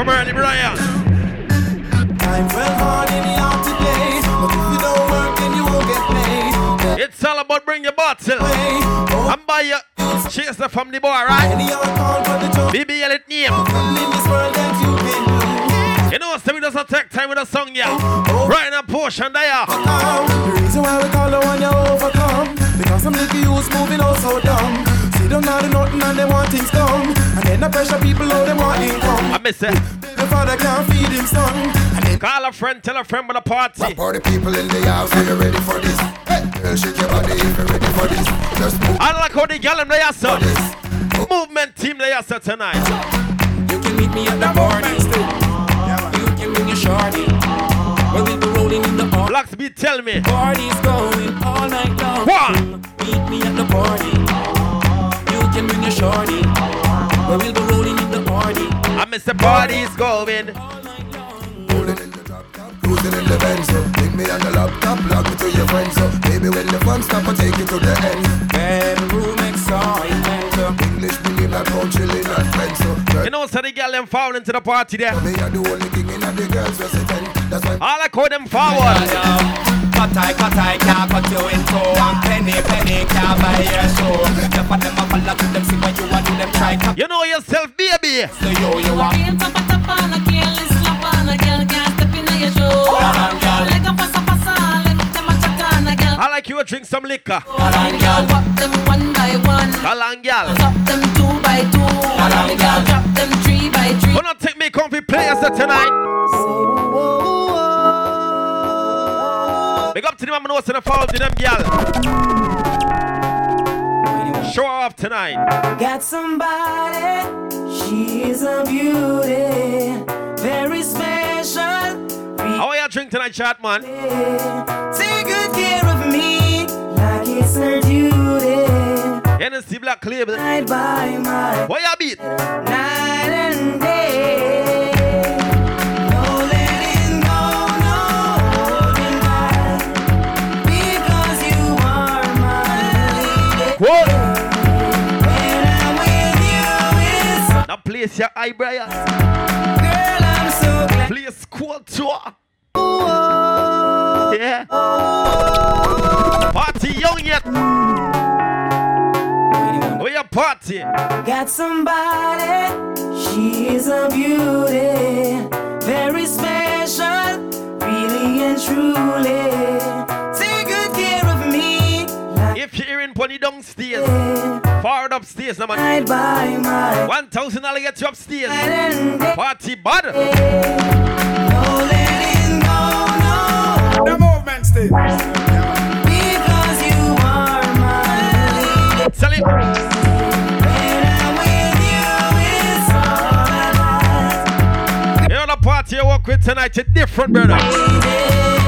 from early, Brian. Times well hard in the art today, but if you don't work, then you won't get paid. It's all about bring your bottle Oh, and buy your chase the from the boy, right? any other call for the job, BBL it name. in this world that you. Know, so we doesn't take time with a song, yeah. Oh. Right in a Potion there. Pressure people out them want income. I miss it. The father can't feed him son, Call a friend, tell a friend with a party. Party people in the house, are you ready for this? Hey, girl, shake your body if you're ready for this. Just move I like how the gal them there, sir. this. Movement team there, sir, tonight. You can meet me at the party. You can bring your shorty. Well, we'll be rolling in the party. Blacks beat, tell me. Party's going all night long. One. Meet me at the party. You can bring your shorty. Well, we'll be rolling in the party. I miss the party's going. Rolling in the drop top, cruising in the Benz. So take me on the laptop, log me to your friends. So baby, when the fun stop, I take you to the end. Bedroom excitement. English believe that no chilling and friends. So You know, so the gal them fall into the party there. me are the only king in the girls' resident. That's why I like how them forward. Cut I, cut I, can't cut you in two. One penny, penny, can't buy your show. The for them, I follow to them, see what you want, do them try. You know yourself, baby. to you, you want. Real tapa tapa, na careless slapper, na girl can't step in your show. Like a pasa pasa, like them a chaka, na girl. I like you to drink some liquor. Girl, walk them one by one. Galang gal. Top them two by two. Girl, drop them three by three. Gonna take me comfy players there tonight. To the man who knows the fall to them. Show off tonight. Got somebody, she's a beauty, very special. How are you drink tonight, chat man? Take good care of me, like it's her duty. Hennessy Black Label. Night by my Why you beat? night and day. Place your eyebrows. Girl, I'm so glad. Play squad tour. Oh, oh, yeah. Oh. Party young yet. Where you party? Got somebody, she's a beauty, very special, really and truly. If you're hearing Pony downstairs, forward upstairs, no man. night by my 1,000 I'll get you upstairs. night and day. Party bad. No letting go, no, The movement still. because you are my lady. Tell it. When I'm with you, it's all I You know the party you walk with tonight, it's different, brother. got.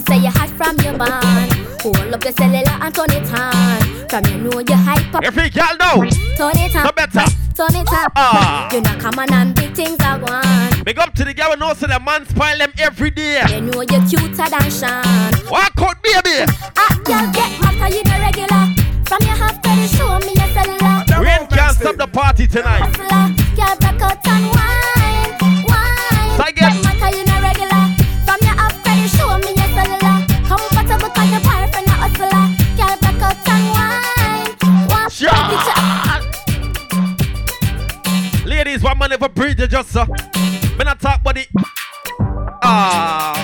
You know say you hot from your band Hold up your cellular and turn it on From you know you hype up Every girl know. Turn it on No better. Turn it up Ah. You know come on and big things are going Big up to the girl who knows that the man spoil them every day. You know you're cuter than Sean Walk out, baby. Ah, girl get hotter you the regular From your half to the show me your cellular The Rain can't stop the party tonight. Man never breathe, you just so. When I talk about it. Ah.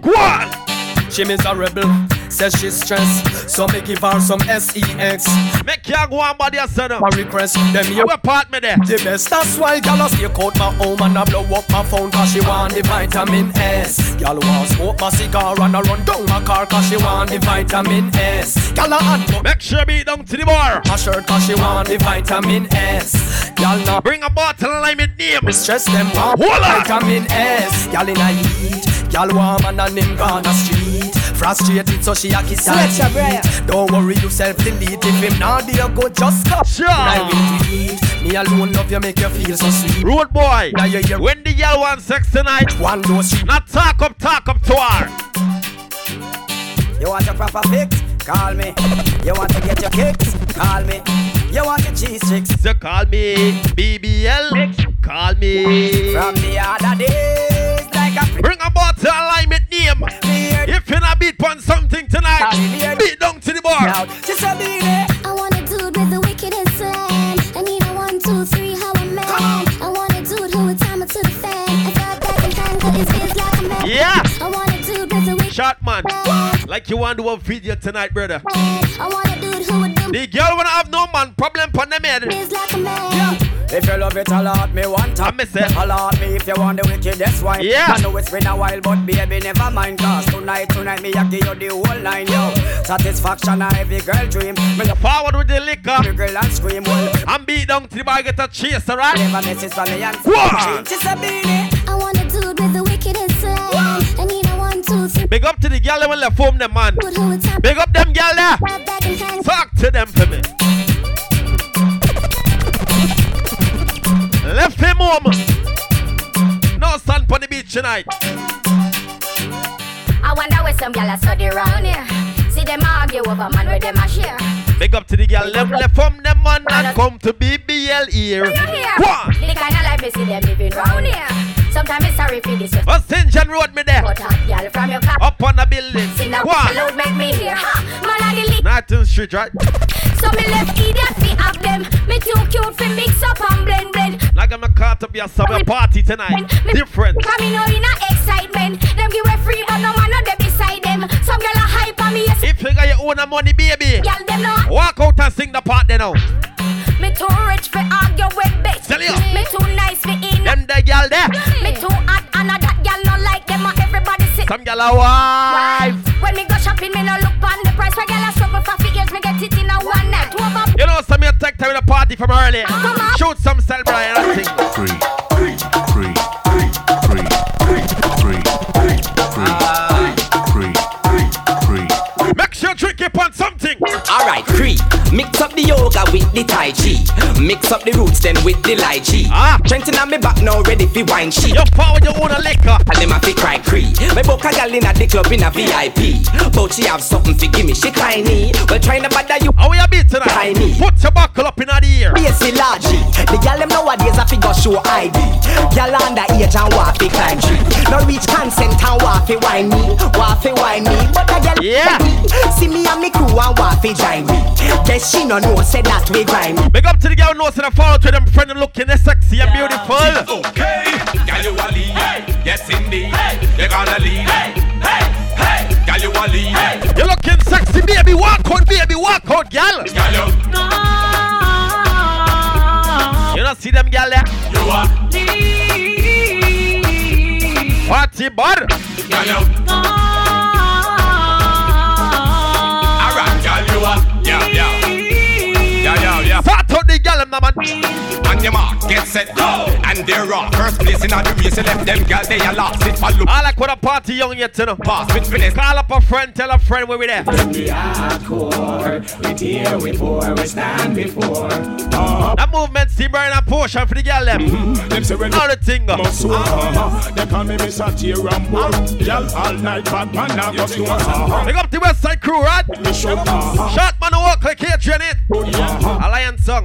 Go on. She miserable. Says she's stressed, so me give her some sex. Make you go on body yourself now. My request, them here Where part me there? the best. That's why gal a stay out my home and I blow up my phone cause she want the vitamin S. Gal want smoke my cigar and I run down my car cause she want the vitamin S. Gal a hot Make sure be down to the bar. my shirt cause she want the vitamin S. Gal not Bring a bottle and lime it name. stress them want vitamin S. Gal in a heat, want man and him gone street. Frustrated so she a kiss and Sweat, Brian. cheat. Don't worry yourself, delete if him not there go just come. Sure. I will tweet. Me alone love you make you feel so sweet. Road boy. Now you hear When the girl wants sex tonight, one dose she not talk up, talk up to her. You want a proper fix? Call me. You want to get your kicks? Call me. You want your cheese sticks? So call me BBL. Call me. From the other days, like a Bring a bottle and lime it name. beard. If you're not beat on something tonight, beat down to the bar. Now, just a beanie. I want a dude with the wickedest slam. I need a one, two, three, how a man. I want a dude who would time it to the fan. I thought that can time cut his face like a man. Yeah. I want a dude with the wicked Shot man. Like you want to do a video tonight, brother. I want a dude who would do The girl wanna have no man problem pon them head. face like a man. If you love it, holla at me one I time. miss it. Holla at me if you want the wickedest wine. Yeah. I know it's been a while, but baby, never mind. Cause tonight, tonight, me, I give you the whole line, yo. Satisfaction, a every girl dream. Me love Forward with the liquor. the girl and scream, well. And beat down to the bar, get a chase, alright? Never misses for me and Whoa. Just a beanie. I want a dude with the wickedest slam. I need a one, two, three. Big up to the girl that will left home them man. Dude who would time Big up them girl there. back in time. Talk to them for me. Him home. No sun on the beach tonight. I wonder where some gyal a study round here. See them argue over man where them a share. Big up to the girl left left home them man and uh, come to BBL here. One. The kind of life me see them living round here. Sometimes it's sorry for this. First St. Road me there. But hot gyal from your cap. Up on the building. See now One. load make me hear. Ha! Man I delete. Norton Street, right? So me left idiot fi have them. Me too cute fi mix I'm caught up your summer party tonight. Different. Come in oh, in a excitement. Them give a free but no man no dey beside them. Some gyal a hype on me. Yes, If you got your own money, baby, gyal them no. walk out and sing the part there now. Me too rich fi argue with bitch. Tell you. Me too nice fi in. Them the girl there. Me too hot and a that gyal no like them. Everybody sit. Some girl a wife. When me go shopping, me no look on the price. Where gyal a struggle for figures, me get it in a one night. Two of 'em You know, some you take time in the party from early. Shoot some cell, Brian, and sing. Mix up the yoga with the Tai Chi. Mix up the roots then with the lychee. Ah. Trenton on me back now ready for wine sheet. You power your own liquor. And them a fi cry Cree. Me book a gal in a the club in a VIP. But she have something fi give me, she tiny. Well trying to bother you. How we a beat tonight? Tiny. Put your buckle up in a the ear. Basi largely. The gal them nowadays a figure show ID. Gal under age and want fi climb tree. No reach consent and want fi wine me, want fi wine me. But a gal Yeah. see me and me crew and want fi join me. Guess she no know say that we grind. Big up to the girl who knows that follow to them friend and looking they sexy and beautiful. Okay, girl you a lead, yes indeed. You gonna lead, Hey. Hey. Hey. girl you a lead, You looking sexy, baby. Walk out, baby. Walk out, girl. girl you, You don't see them girl there? you a Party bar. girl you. Alright, out the girl, man. On your mark, get set, go. And they're off. First place in all the race, you left them girl, they a lost. It follow I like what a party young yet, you know. pass with finesse. Call up a friend, tell a friend where we there. We are here. We pour. We stand before. That movement, Steve Brian and Porsche for the girl them. Them say when All the thing. uh. so uh, They call me Mr. Tear and Bore Y'all night bad man now go store uh, Big up the West Side crew, right? Me show Shot man walk like Adrian it. uh, Alliance song.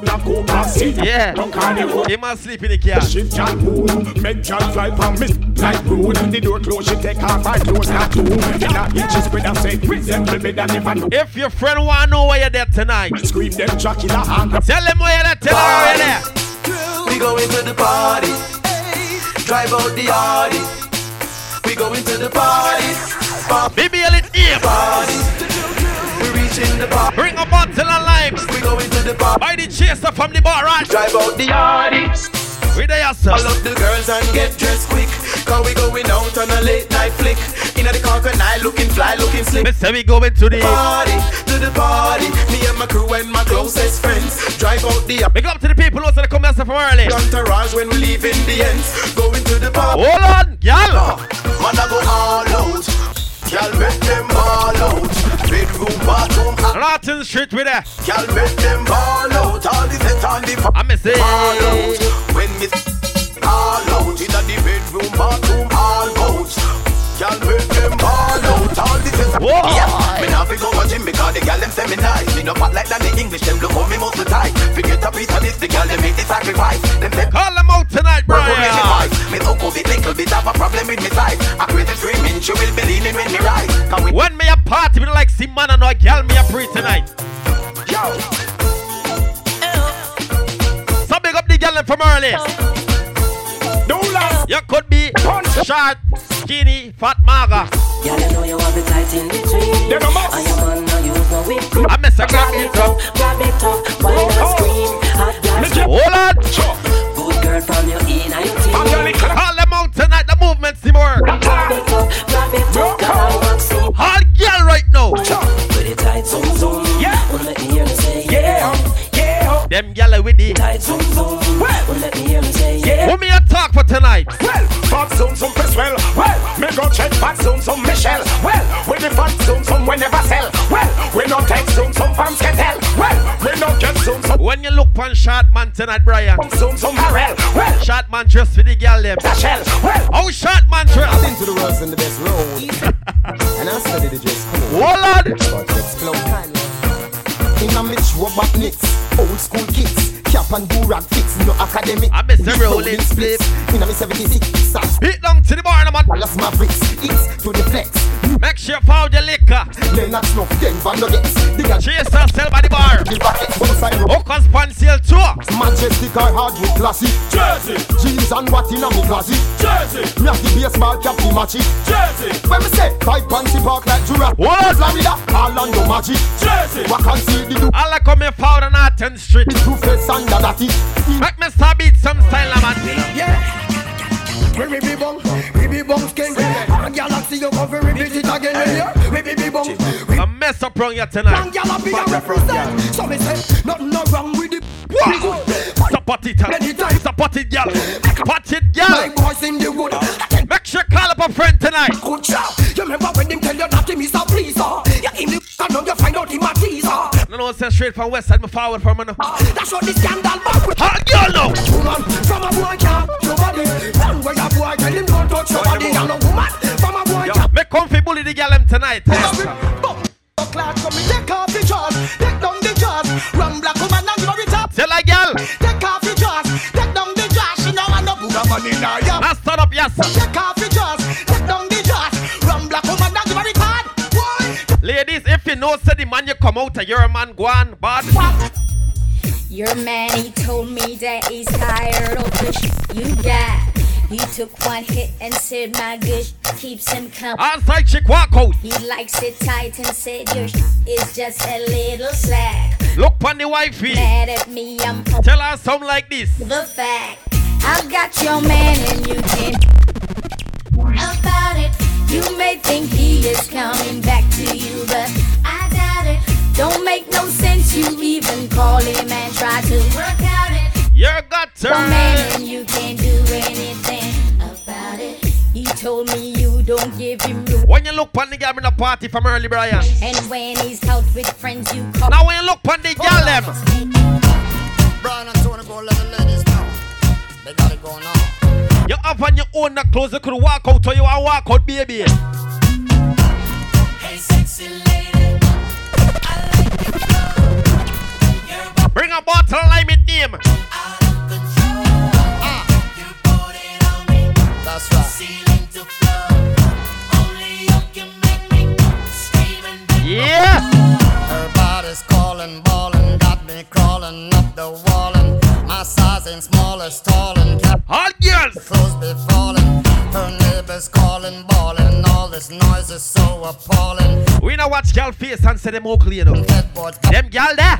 Girl cap Black Cobra City Yeah. Don't call the road He must sleep in the car. Shift y'all boom Make y'all fly from me Like rude The door close She take off her clothes Not two In a inch She spread and say Resemble me than never know If your friend want to know where you're there tonight, Scream them Jack in a hand tell them where you're there. Tell them where you're there. We going to the party. Drive out the Audi. We going to the party. BBL it. name. Party. Reaching the bar. Bring a bottle of. We going to the bar. Buy the chaser from the bar, right? Drive out the yardy. We there, sir. Call up the girls and get dressed quick. Cause we going out on a late night flick. In the coconut, looking fly, looking slick. Say we going to the Party, to the party. Me and my crew and my closest friends. Drive out the Big up to the people who said they come here from early. entourage when we leave in the ends. Going to the bar. Hold on, y'all. Uh, man, I go all out. Y'all make them all out. Bedroom, bathroom, Rotten Street with there. Y'all make them all out. All the set on the I me say. all out. When me all out. In the bedroom, bathroom, all out. Y'all make them Whoa. Yeah. Me now fi go a gym because the gal them say me nice. Me no fat like that the English them look how me muscle tight. Forget a piece of this, the gal them make the sacrifice. Them say Call them out tonight, Work with me Brian. vibe. Me so cool, little bit of a problem with me size. I crazy screaming, she will be leaning when me ride. Can we When me a party, me like see man and no girl, me a pre tonight. yo? So big up the girl them from early. Do last. You could be short, skinny, fat, maga. You know you have it tight in between. Them a must. And your man now use no whip cream. I miss a grab Grab it it up, grab it up, why not scream? Hot girl, Hold on. Good girl from your E19. I'm your little. Call them out tonight, the movement see more. Grab it up, grab it up, girl, I want check fat zoom some Michelle. Well, with the fat zoom some we never sell. Well, we no take zoom some fans can tell. Well, we no get zoom some When you look on short man tonight, Brian. zoom some Harrell. Well, Short man dress for the girl them. Shell. Well, How short man dress? Been to the worst and the best road. and I studied the just come on. Hold on. About to explode. In a mitch, back knits, old school kits, cap and do rag fix, no academic. I miss the Big rolling rolling splits. In a me 76, stars, Beat down to the bar, no man. Dallas Mavericks, it's to the flex. Make sure you found your liquor. Leonard Snuff, Denver Nuggets, the gal Chase yourself by the bar. the rocket, both side road. Hookers pan sale tour. Majestic or hardwood classy. Jersey, Jeans and what in a me classy. Jersey, Me have the baseball cap, the matchy. Jersey, When me say, five fancy park like Jura. What? Florida, Orlando Magic. Jersey. What can see the do? All I come here found on 10th Street. The two face and the datty. Make me start beat some style, man. Yeah. We be be bong, we be bong skin. And galaxy you come for repeat it again. Yeah. We be be bong, we I mess up wrong here tonight. bang gyal be a represent. So me say nothing no wrong with the. We Wow. Support it, support it, girl. Support it, My girl. boys in the wood. Make sure you call up a friend tonight. Good job. You remember when them tell you that him is a pleaser? You in the and now you find out him a teaser. No, no, say straight from west side, me forward from me now. That's what the scandal back with. Hot girl now. Woman from a boy can't your body. Run where your boy tell him don't touch your body. And a woman from a boy can't. Make comfy bully the girl them tonight. eh? Class come in, take off the jaws, take down the jaws. Man, go on, bad. Your man, he told me that he's tired of the sh- you got. He took one hit and said my good keeps him company. Outside chick walk out. He likes it tight and said your sh- is just a little slack. Look on the wifey. Mad at me, I'm Tell her something like this. the fact. I've got your man and you can about it. You may think he is coming back to you, but I doubt it. Don't make no sense you even call him and try to work out it. You're got Your man and you can't do anything about it. He told me you don't give him room. When you look on the girl in the party from early, Brian. And when he's out with friends, you call. Now when you look on the girl them. Brian and Tony go let the ladies know. They got it going on. You up on your own that clothes you could walk out or you want walk out, baby. Hey, sexy lady. Them Oakley, you know. Them girl there.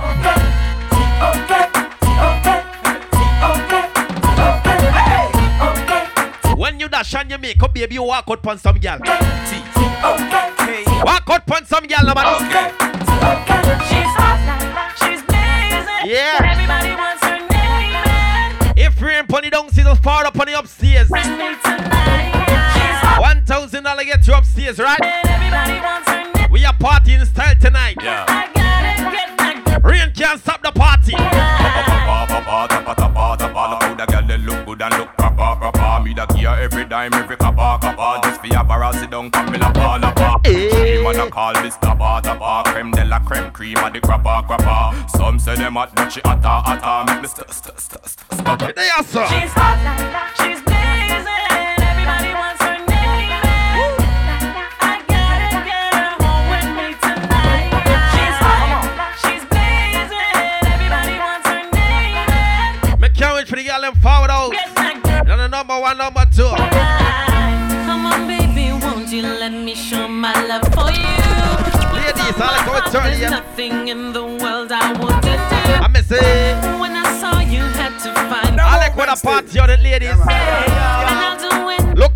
When you dash and you make up, baby, you walk out pon some girl. Walk out pon some girl, no man. She's hot, she's blazing. Yeah. Everybody wants her name. If rain pon the downstairs, far up on the upstairs. One thousand dollar get you upstairs, right? Every dime, every kappa, kappa. Just for your barrel, sit down, come me la pa, la pa. She man a call me staba, taba. Creme de la creme, cream of the crapper, ah, crapper. Ah. Some say them hot, but she hotter, ah, hotter. Make me st, st, st, st, stop it. There, sir. She's hot, she's I it's There's nothing in the world I wouldn't do. I miss it. When I saw you, had to find I like when a party on it, ladies. And I'll do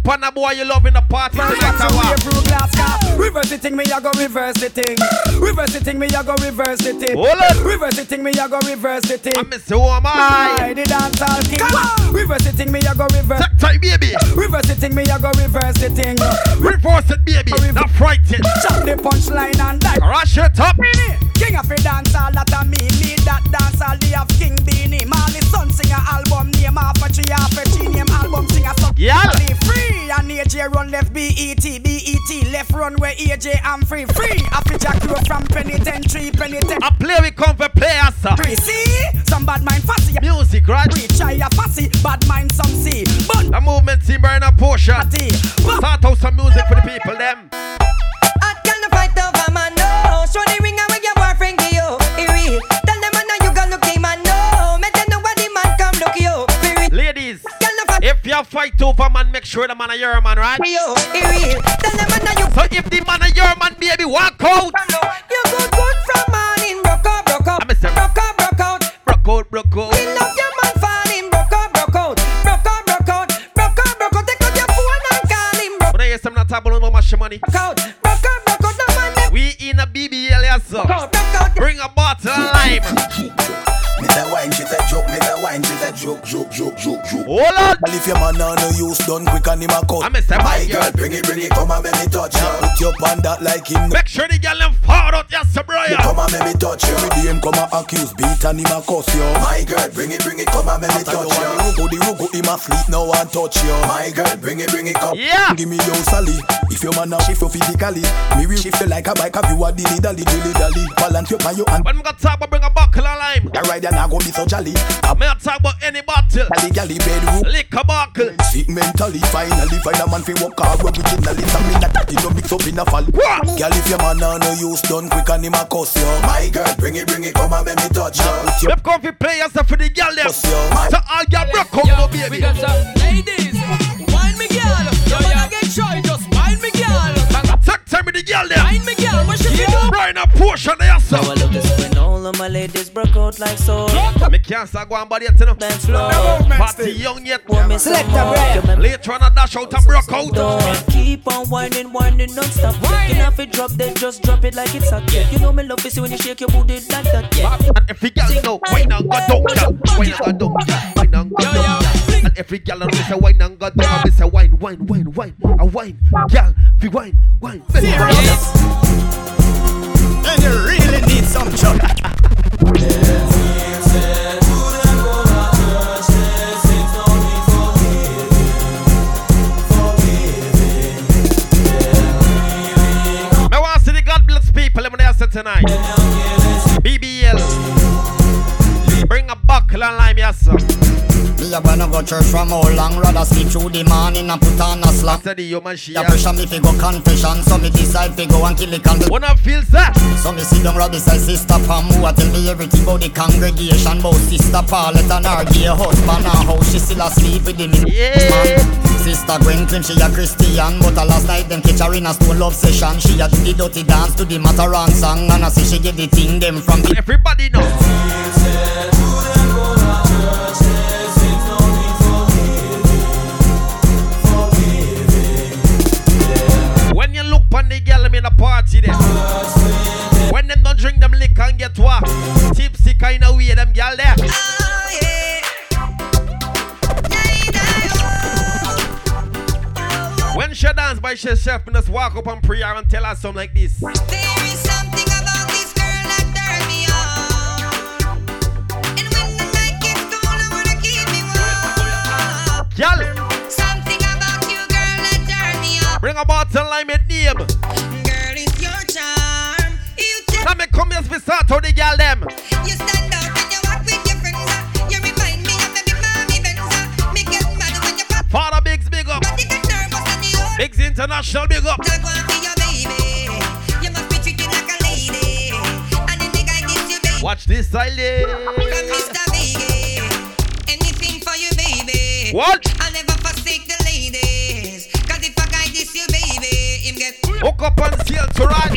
it. Pon the boy you love in the party. No matter what. Through glass car. Reverse the thing, me I go reverse the thing. Reverse the thing, me I go reverse the thing. Hold on. Reverse the thing, me I go reverse the thing. I miss who am I? I the dance all king. Come on. Reverse the thing, me I go reverse. Take time, baby. Reverse the thing, me I go reverse the thing. Reverse it, baby. Not frightened. Chop the punchline and die. Rush it up. King of the dance all that a me Lead that dance all day of King Beanie Marley Son sing a album name half a tree AJ run left E BET BET left run where AJ I'm free Free a picture crew from penitentiary penitentiary I play we come for players, sir. See some bad mind fussy Music, right? Reach a fussy bad mind some see But The movement team burn a portion. Start out some music for sure the man are your man, right? for you It real Tell them man now you So if the man are your man, baby, walk out. Well, if your man on no use done quick and him a cut. I'm a say, My girl, girl. bring it, bring it, come and make me touch you. Put your pan that like him. Make sure the girl them far out, yes, bro. Come and make me touch you. Every day him come and accuse, beat and him a cuss you. My girl, bring it, bring it, come and make me touch you. Rugo, the rugo, him a sleep now and touch you. My girl, bring it, bring it, come. Yeah. Give me your Sally. If your man a shift you physically, me will shift you like a bike. Have you a dilly dally, dilly dally. Balance your pan, your hand. When we got talk about bring a buckle of lime. The rider now go be so jolly. Me a talk about any bottle. Gally, gally, bedroom. Liquor buckle. Fit mentally, finally find a man fi walk hard originally. Some me that you no mix up in a fall. Girl, if your man on no use done quick and him a cuss you. My girl, bring it, bring it, come and make me touch you. Put your Them comfy players for the girl them. You. My So all y'all broke out, no baby. We got some ladies. Wine me girl. Your man get shy, just wine me girl. Take time with the girl them. Wine me girl. What she do? Brian a Potion there, sir. Now I love this when all of my ladies broke out like so. Me can't start going body yet, you know. Dance floor. Party young yet. Want me some more? Later on a dash out and broke out. Keep on whining, whining non-stop. You know if it drop, then just drop it like it's hot. You know me love it when you shake your booty like that. Yeah. And every girl know wine and go down, girl. Wine and go down, wine and go down. And every girl know say wine and go down. Me say wine, wine, wine, wine, a wine, girl, fi wine, wine. And go church from how long Rather sleep through the morning and put on a slack Steady, the man, she Ya pressure me fi go confession. So me decide fi go and kill the candle Wanna feel that? So me sit down right beside sister Pam Who a tell me everything about the congregation? About sister Paulette and her gay husband And how she still asleep with him in man Sister Gwen claim she a Christian But a last night them catch her in a stone love session She a do the dirty dance to the Mataran song And I say she get the thing them from the Everybody know drink them liquor and get what Tipsy kind of way them girl there When she dance by she chef and just walk up and pray her and tell her something like this There is something about this girl that turn me on. And when the night gets cold, I wanna keep me warm. Girl, Something about you, girl, that turn me on. bring a bottle lime at name Now me come here to start how the girl them You stand out and you walk with your friends. uh. You remind me of baby mommy Benza. Me get mad when you pop. Father Bigs big up Body get nervous and you hold. Bigs International big up Dog want be your baby. You must be treated like a lady. And the nigga gives you baby. Watch this silence From Mr. Biggie. Anything for you, baby. What? I'll never forsake the ladies. Cause if a guy diss you, baby, him get. Hook up and seal to right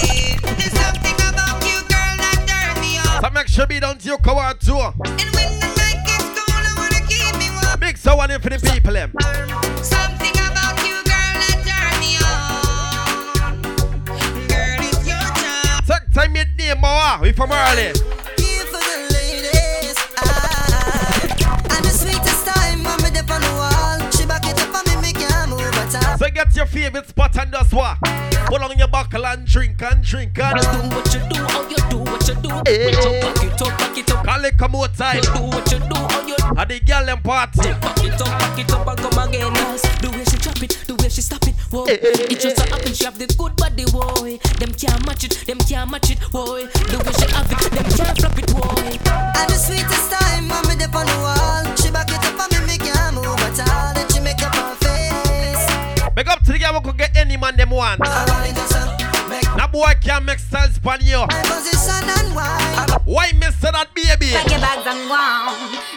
There's something So make sure be down to your cover too And when the night gets cold, I wanna keep me warm. Big so one in for the people them Something about you, girl, that turn me on. Girl, it's your time. Take time mid name more we from early Here for the ladies. Ah. And the sweetest time when me dip on the wall. She back it up and me make you move at all. So get your favorite spot and just what Pull on your buckle and drink and drink and Do what you do, how you do what you do. Eh. So back it up, back it up. Call it come out time Do what you do, how you do. At the girl them party Back it up, back it up and come again. The way she drop it, the way she stop it, whoa. Eh, eh, It just so happen she have the good body, boy. Them can't match it, them can't match it, boy. The way boy can't make styles pan you my position and why. Why mister that baby Pack your bags and go.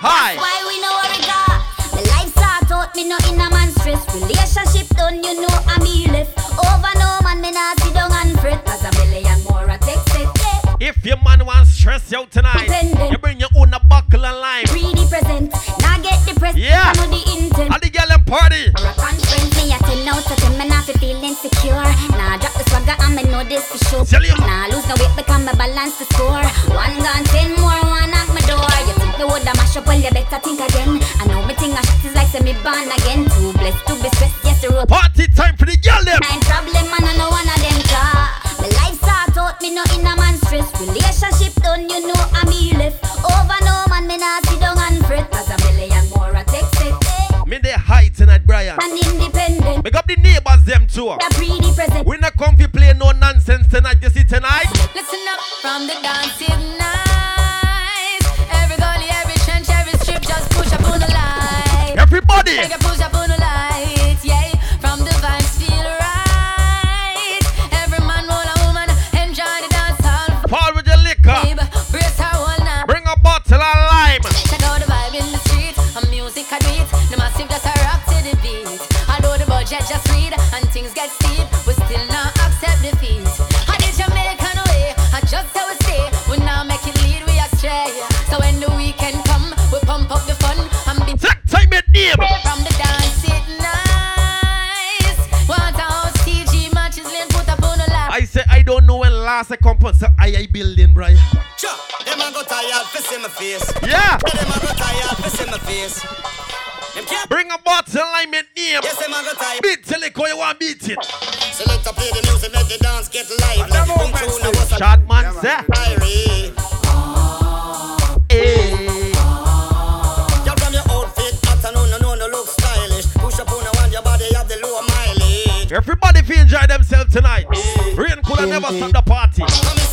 Hi. Why we know what we got? The life start out, me no in a man stress. Relationship done, you know I'm me left. Over no man, me not sit down and fret. Cause a million more a text it. Yeah. If your man wants stress you out tonight Dependent. You bring your own a buckle and lime Greedy present, now get depressed. Yeah. I know the intent. At the girl party know for sure. Tell you. Nah, lose no weight because me balance the score. One gone, ten more, one knock my door. You think me woulda mash up, well you better think again. I know me think I shot is like me born again. Too blessed to be stressed, yes the road. Party time for the girl them Nine problem, man, I know one of them car. The life start out, me no in a man stress. Relationship done, you know I'm me left. Over no man, me not sit down and fret. Cause a million more a text it. eh. Me they high tonight Brian And independent, Make up the neighbors them too a pretty present. We not come fi play no nonsense tonight You see tonight. Listen up from the dancing know when I come from so I I building Brian Sure, them a go tired fi see my face. Yeah Them a go tired fi see my face. Can't Bring a bottle and lime at name Yes, them a go tired. Beat till it you want beat it Select play the music, make the dance get lively. Boom tune, what's Shot man say diary? Hey Girl from your outfit, hot and no, no, no, look stylish. Push up on the one, your body have the low mileage. Everybody feel enjoy themselves tonight Rain could have never stop the party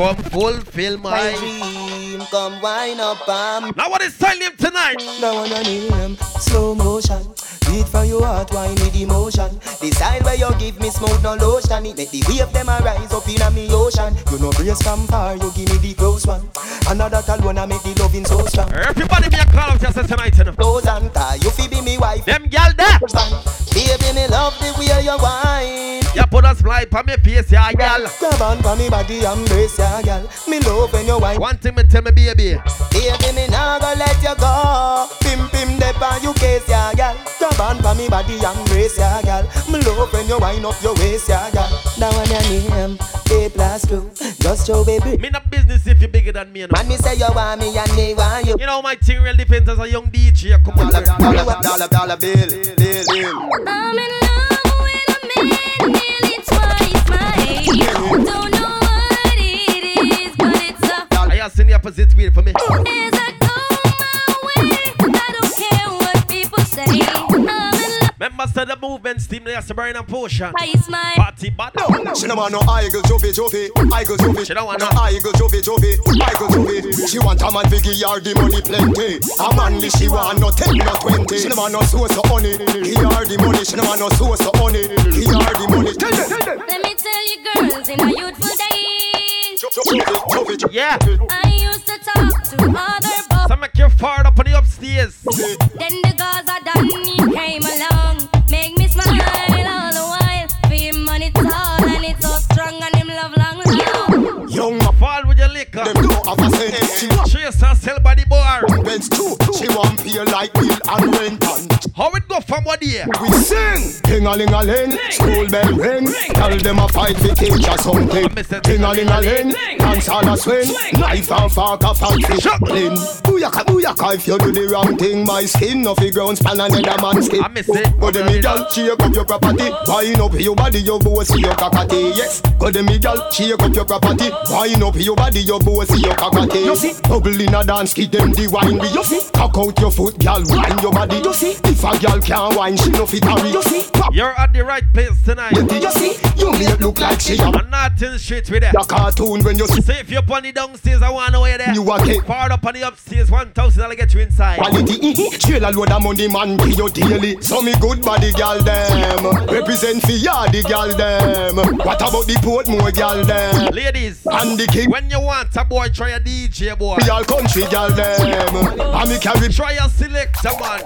come fulfill my, My dream, come wind up, um. Now what is name tonight? Now on your name, slow motion. Beat from your heart, wine with emotion. The style where you give me smooth no lotion. It make the wave them a rise up in a me ocean. You know brace from far, you give me the close one. Another tall one, I make the loving so strong. Everybody be a call out yourself tonight. You know. Close and tie, you fi be me wife. Them gal there. Baby, me love the way you wine. You put on me face, yeah, gal. Grab on for me body, embrace ya, gal. Me love when you wine. One thing me tell me, baby. Baby, me nah go let you go. Pim pim dep on you case, ya, gal. Grab on for me body, embrace ya, gal. Me love when you wind up your waist, ya, gal. Now on your name, A plus two. Just show baby. Me not business if you bigger than me, you know. Man, me say you want me and me want you. You know my thing real depends as a young DJ. Come on, dollar, dollar, dollar bill, bill, bill. I'm in love what people say. I'm in love Members of the movement team, they have to burn a potion. twice my Party bad. She don't want no eagle trophy trophy, eagle trophy. She don't want no no- eagle trophy trophy, eagle trophy. She want a man fi give her the money plenty. A man she want no ten no twenty. She don't want no source of honey. Give her the money. She don't want no source of honey. Give her the money. Tell them, tell them. Let me tell you, girls, in my youthful days. Yeah. I used to talk to other boys. So make you far up on the upstairs. Then the Gaza Danny came along, make me smile all the while. For him money tall and it's so strong and him love long long. Young Fall with your liquor. them don't have a sense. She want Chase and sell by the bar. Benz too. She want pay like bill and rent and How it go from what year? we sing. Ding a ling a ling, school bell ring. Tell them a fight for teach or something. Ding a ling a ling, dance all a swing. Knife and fork a fight for shuckling. Booyaka booyaka if you do the wrong thing. My skin no fi ground span another man's skin. I miss it. Go the me girl, shake up your property. Wine up your body, your bossy, your cockatoo. Yes. Go the me girl, shake up your property. Wine up your body, your bossy, your cockatoo. You see, bubble in a dance, give them the wine. You see, cock out your foot, girl, wine your body. You see, if a girl can't wine, she no fit hurry. You see. You're at the right place tonight. You see, you make look like she a I'm not in the street with that. a cartoon when you see See if you're on the downstairs, I wanna know where there. you a get Far up on the upstairs, 1,000, I'll get you inside. Quality, mm-hmm. Trailer load of money, man, give you daily. So me good body, girl, them. Represent for ya, the girl, them. What about the Portmore, girl, them? Ladies, And the king, when you want a boy, try a DJ boy. we all country, girl, them. And me carry Try a selector, man.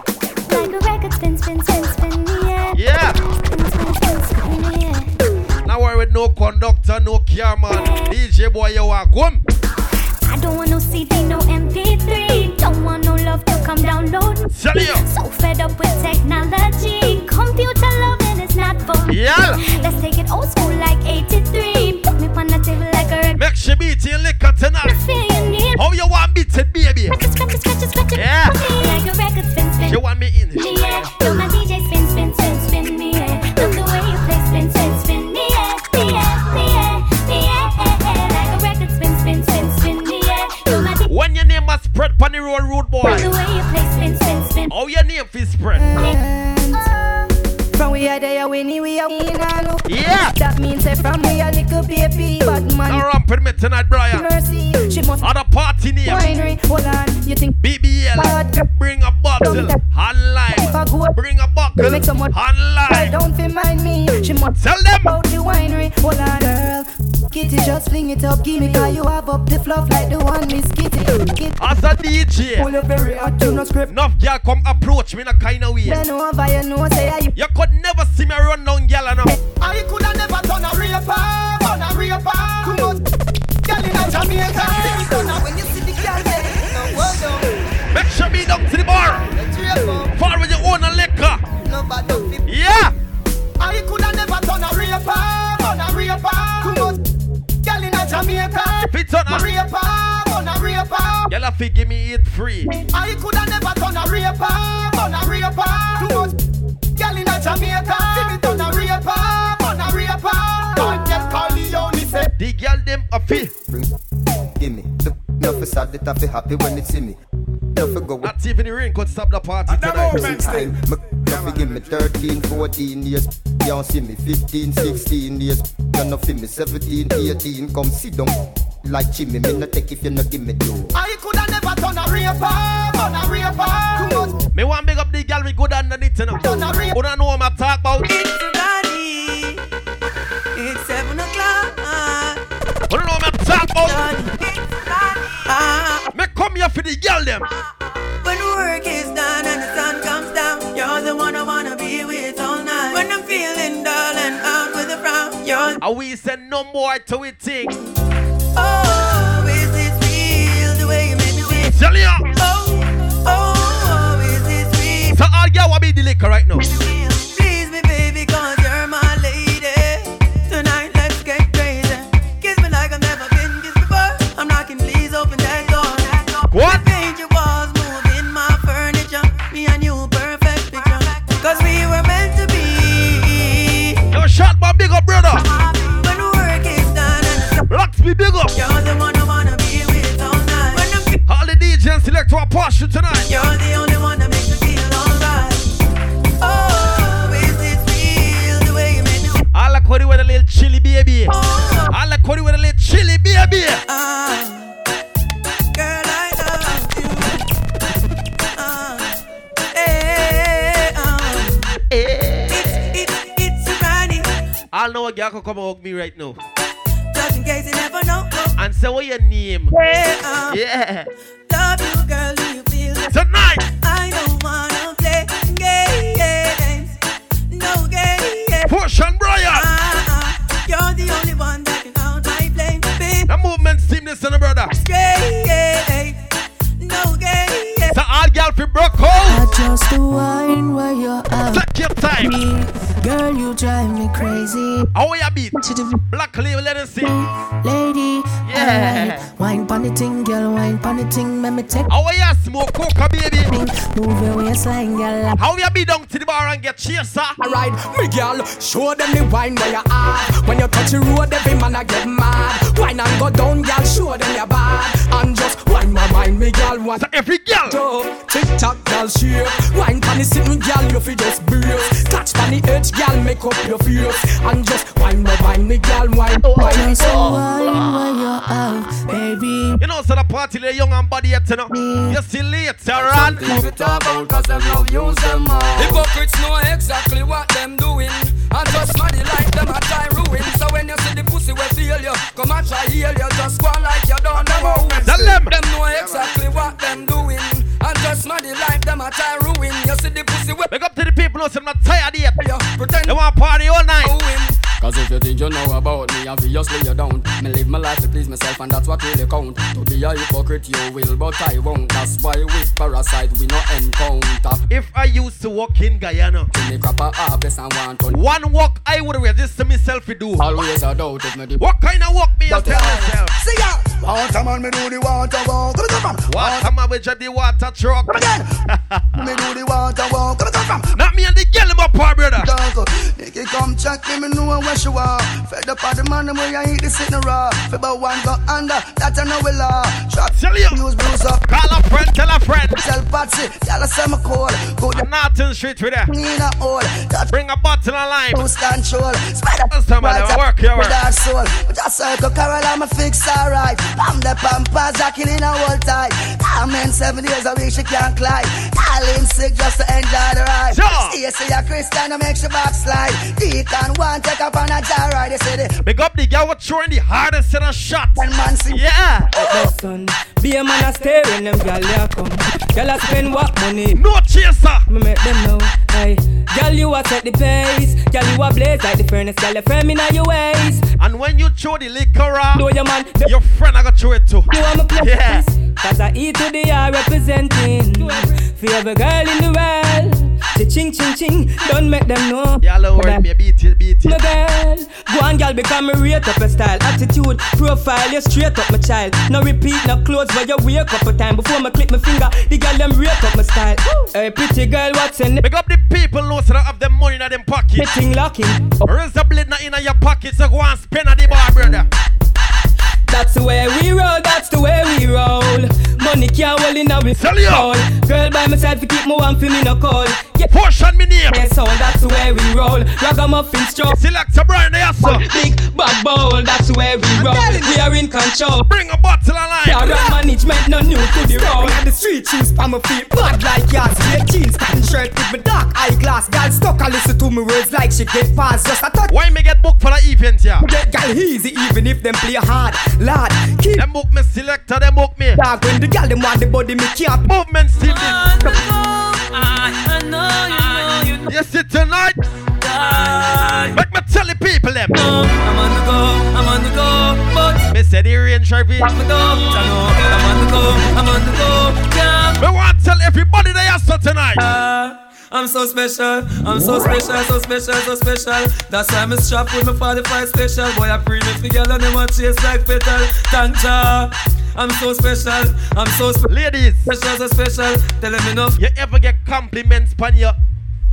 Like a record spin, spin, spin, spin, yeah. Yeah. Now worry with no conductor, no car, man. DJ boy, you want come. I don't want no CD, no MP3. Don't want no love to come download. Tell you. So fed up with technology. Computer loving is not for me. Yeah. Let's take it old school like 83. Put me on the table like a record. Make she beat your liquor tonight. You. How you want beat it, baby? Scratch it, scratch it, scratch it, scratch it. Yeah. Like a record spin, spin. You want me in? Me, yeah. Spread on the road, road boy. the way you play, spin, spin, spin. How your oh, name is spread? From we are there, we need we are in and look. Yeah. That means that from we a little baby, but man. Now ramp with me tonight, Brian. Mercy, she must Other party name. winery. Hold on, you think BBL. Bring a bottle. Online. Bring a buckle. Make someone Online. Don't fi mind me. She must tell them about the winery. Hold on, girl. Kitty, just fling it up, give me Cause you have up the fluff like the one Miss Kitty. Kitty. As a DJ Pull up very hot, you no script. Enough girl come approach me in a kind of way. Bend over, you know, say I You could never see me run down girl enough I coulda never done a raper, done a raper. Too much girl in a Jamaica. When you see the girl there, no word down. Make sure be down to the bar. Far with your own liquor. Yeah. I coulda never done a raper, done a raper. Too much girl in a Jamaica. Fit on a raper, done a raper. You give me it free I coulda never done a raper, done a raper. Too much girl in a Jamaica. See me done a raper, done a raper. Don't get Corleone say. The girl them a feel Gimme. Look, no for sad, that I feel happy when it see me. No for go Not even the rain could stop the party tonight time. Me, no for give me 13, 14 years. You don't see me 15, 16 years. You no feel me 17, 18. Come sit down. like Jimmy, me no take if you no give me dough. I coulda never done a raper, done a raper. Too much Me want big up the girl we good underneath you know. done a raper. Who don't know what I'm talk about? It's Ronnie. It's seven o'clock. Who don't know what I'm talk about? Me come here for the girl them. No more to it thing. oh, is this real? The way you make me feel. Tell. Oh, oh, is this real? So all girl want be the liquor right now. I know a girl can come and hug me right now. Just in case you never know. And say what your name. Yeah, ah. Yeah. Love you, girl. Do you feel it? Tonight. I don't wanna play games. No games. Potion and Brian. Ah. You're the only one that can out my flame, babe. The movement team this and brother. Straight, no games. So all girl fi broke I out. just the wine where you're at. Take your time. Girl, you drive me crazy. Oh, How you beat? Black label, let us see. Lady, Yeah. Wine pon the ting, girl, wine pon the ting. Let me take oh, How you smoke coca, baby? Move your waistline, girl. Oh, How you be down to the bar and get chaser? Alright, me girl, show them the wine where you are. When you touch the road, every man I get mad. Wine and go down, girl, show them your bad. And just wine my mind, me girl, want So every girl. Tick tock, girl, shake. Wine pon the sitting, girl, you fi just brace. Catch pon the edge, girl, make up your face. And just wine my mind, me girl, wine, oh, wine. Oh, just the wine where you're at, baby. You know, so the party lay young and body yet, you know. You see later on. Keep it about cause them love use them all Hypocrites know exactly what them doing And just money like them a try ruin So when you see the pussy we feel you Come and try heal you Just go like you don't know Tell them. Them know exactly what them doing And just money like them a try ruin You see the pussy we Big up to the people who say I'm not tired yet. you Pretend They want party all night. Oh, doing Cause if you think you know about me, obviously you don't. Me live my life to please myself, and that's what really count. To be a hypocrite, you will, but I won't. That's why with parasite we no encounter. If I used to walk in Guyana, Me crap a harvest and want to. one walk I would register myself to do. Always a doubt if me the What kind of walk me you tell myself? See ya. Water man, me do the water walk. Come come from. Water man we drive the water truck. Come again. me do the water walk. Come come from. Me and the girl in my part, brother. Dog, uh, Nicky come check me, me know where she are. Fed up of the man, them where you eat the sitting raw. Fi about one go under, that I know we law. Trap Tell you. use bruise up. Call a friend, tell a friend. Tell Patsy, y'all a say me cold. Go the Norton Street with her. in a hole. That Bring a bottle of lime. Who's control? Spider That's the man that work With work. our soul But just circle Carol I'm a fix alright Pam the pampas are killing a whole time I'm in seven days a week she can't climb Call in sick just to enjoy the ride Sure. See you see a Christian to make she backslide Deacon one take up on a jar ride They say the Big up the girl who throwing the hardest set of shot. one man see Yeah. Best son, be a man a staring them gal ya come. Gal a spend what money? No chaser. Me make them know. Hey, gal you a set the pace. Gal you a blaze like the furnace. Gal you frame inna your waist. And when you throw the liquor out, Know your man. your friend I got throw it too. You want me place Yeah. Cause I eat to the R representing For every girl in the world The ching ching ching Don't make them know Yeah, low word me beat it, beat it. My girl Go on girl become me rate up your style Attitude, profile, you straight up my child No repeat, no clothes But you wake up a time Before me click my finger The girl them rake up my style Hey pretty girl what's in it? Big up the people who say they have them money in them pocket. the thing locking Raise the blade not in your pocket, so go and spend at the bar, brother. That's the way we roll, that's the way we roll. Money can't hole in we you. soul. Girl by my side to keep me warm for me no cold. Yeah. Potion me name. Yeah, so that's the way we roll. Ragamuffin stroke. Selector Brian there, sir. Big bad bowl, that's where we roll. We are in control. Bring a bottle of lime. Yeah, management, no new to the road. on the street, shoes pa my feet, bad like yours. Red jeans, cotton shirt with my dark eyeglass. Girl stuck and listen to me words like she get past. Just a touch. Why me get booked for the event yeah? Get gal easy even if them play hard. Lad, keep Them book me selector, them book me. dog when the gal them want the body me can't. Movement still I know, I know, you know, you know. You see tonight? God. Make me tell the people them. I'm on the go, I'm on the go, but Me say the range Harvey. I'm the go, I know, I'm on the go, I'm on the go, yeah. Me want to tell everybody they are so tonight. Uh, I'm so special, I'm so special, so special, so special. That's why I'm strapped with my 45 special. Boy, I bring it together and them want chase like petal. Tanja, I'm so special, I'm so special. Ladies, Special, so special. Tell them enough. you ever get compliments on your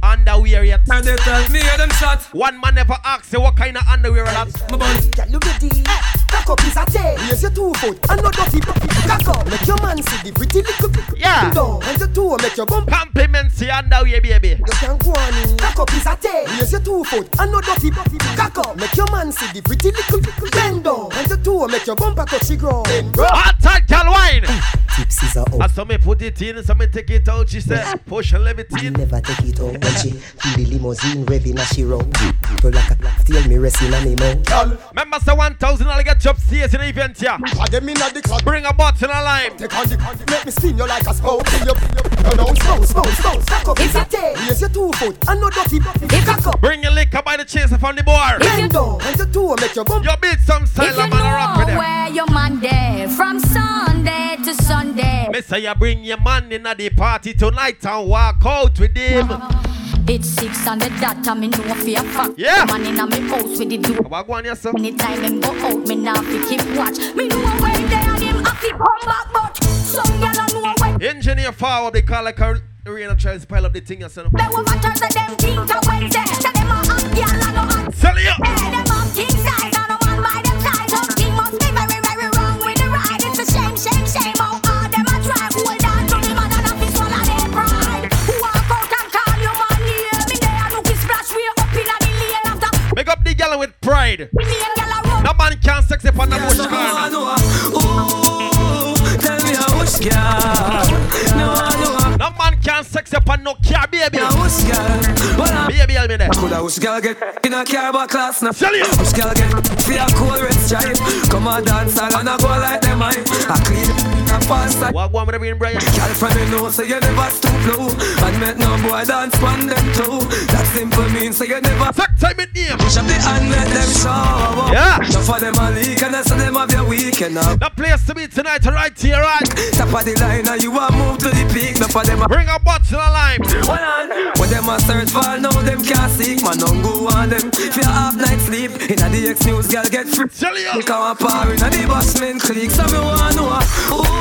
underwear yet? And they tell me, hear them shot. One man never ask you what kind of underwear that. My bun. Gal you ready? Cock up is a tail. Raise your two foot and no dirty. Cock up, make your man see the pretty little. Yeah. Down and your two make your bump. Compliments to your underwear, baby. You can go on in. Cock up is a tail. Raise your two foot and no dirty. Cock up, make your man see the pretty little. Bend down and your two make your bumper touch the ground. Bend bro. Hot and gal wine. Tipsies are And some me put it in, some me take it out. She said, push and leave it never take it out when she feel the limousine revving as she run. People like a steal me resting on me mouth. Remember, say 1,000 I'll get you upstairs in the event here. I them inna the club. Bring a bottle of lime. Take on the candy, make me spin you like a spout. Pull you, pull you, Bounce, bounce, bounce, bounce. Cock up is a tail. Raise your two foot and no dirty. Cock up. Bring your liquor by the chaser from the bar. Bend down and your two make your bump. You beat some If style, you I'm gonna rock with them. where your man there from Sunday to Sunday. Me say you bring your man in at the party tonight and walk out with him. Uh-huh. It's six on the dot, I me know for a fact. Yeah. Man in a me house with the do. What go on here, sir? Anytime go out, me now fi keep watch. Me know where they and him have to come back, but some gyal a know where Engineer forward, they call like a arena tries to pile up the thing, you son. they will matter to them think a Wednesday. Say them a hot gyal and no hot. Tell you. Hey, Help me there. Coulda wish girl get in a car but class now. Tell you. Wish girl get feel a cool red stripe. Come on dance hall and I go like them I. I clean a fast side. What one with the rain, Brian? Girl from me know so you never stoop low And make no boy dance on them too That simple means so you never Fuck time it name. Push up the hand let them show Yeah. Enough for them a leak and I say them have your weekend now The place to be tonight, right here, right? Top of the line and you a move to the peak Enough for them a Bring a bottle of lime. Hold on When them a search for now them can't seek Man don't go on them For half night sleep Inna the X news girl get free Tell you. Look how a par inna the busman click So me wanna know Ooh